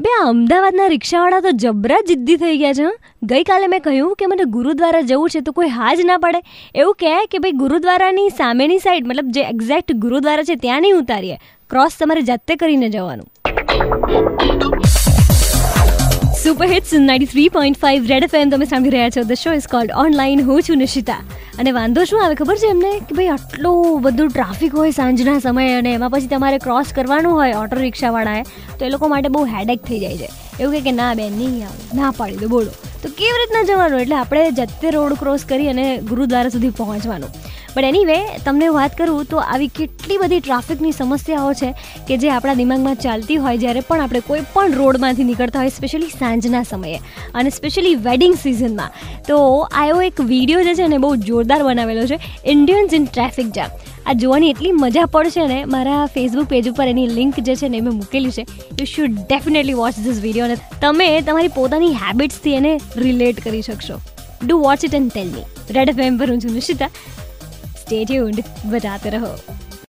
બે અમદાવાદના રિક્ષાવાળા તો જબરા જિદ્દી થઈ ગયા છે. ગઈકાલે મેં કહ્યું કે મને ગુરુદ્વારા જવું છે તો કોઈ હા જ ના પડે. એવું કહે કે ભાઈ ગુરુદ્વારાની સામેની સાઈડ મતલબ જે એક્ઝેક્ટ ગુરુદ્વારા છે ત્યાં નહીં ઉતારીએ. ક્રોસ તમારે જાતે કરીને જવાનું. Super hits ninety three point five red FM તમે સાંભળી રહ્યા છો. The show is called online હું છું નિશિતા. અને વાંધો શું આવે? ખબર છે એમને? કે ભાઈ આટલું બધું ટ્રાફિક હોય સાંજના સમયે અને એમાં પછી તમારે ક્રોસ કરવાનું હોય ઓટો રિક્ષાવાળાએ તો એ લોકો માટે બહુ હેડેક થઈ જાય છે. એવું કહે કે ના બેન, નહીં આવે. ના પાડી દો, બોલો. તો કેવી રીતના જવાનું? એટલે આપણે જતે રોડ ક્રોસ કરી અને ગુરુદ્વારા સુધી પહોંચવાનું. બટ એનીવે તમને વાત કરું તો આવી કેટલી બધી ટ્રાફિકની સમસ્યાઓ છે કે જે આપણા દિમાગમાં ચાલતી હોય જ્યારે પણ આપણે કોઈ પણ રોડમાંથી નીકળતા હોય સ્પેશિયલી સાંજના સમયે અને સ્પેશિયલી વેડિંગ સિઝનમાં તો આવો એક વીડિયો જે છે ને બહુ જોરદાર બનાવેલો છે ઇન્ડિયન્સ ઇન ટ્રાફિક જામ આ જોવાની એટલી મજા પડશે ને, મારા ફેસબુક પેજ ઉપર એની લિંક જે છે ને મેં મૂકેલી છે. You should definitely watch this video અને તમે તમારી પોતાની હેબિટ્સથી એને રિલેટ કરી શકશો. Do watch it and tell me red F M હું છું નિશિતા. સ્ટે ટ્યુન્ડ બજાતે રહો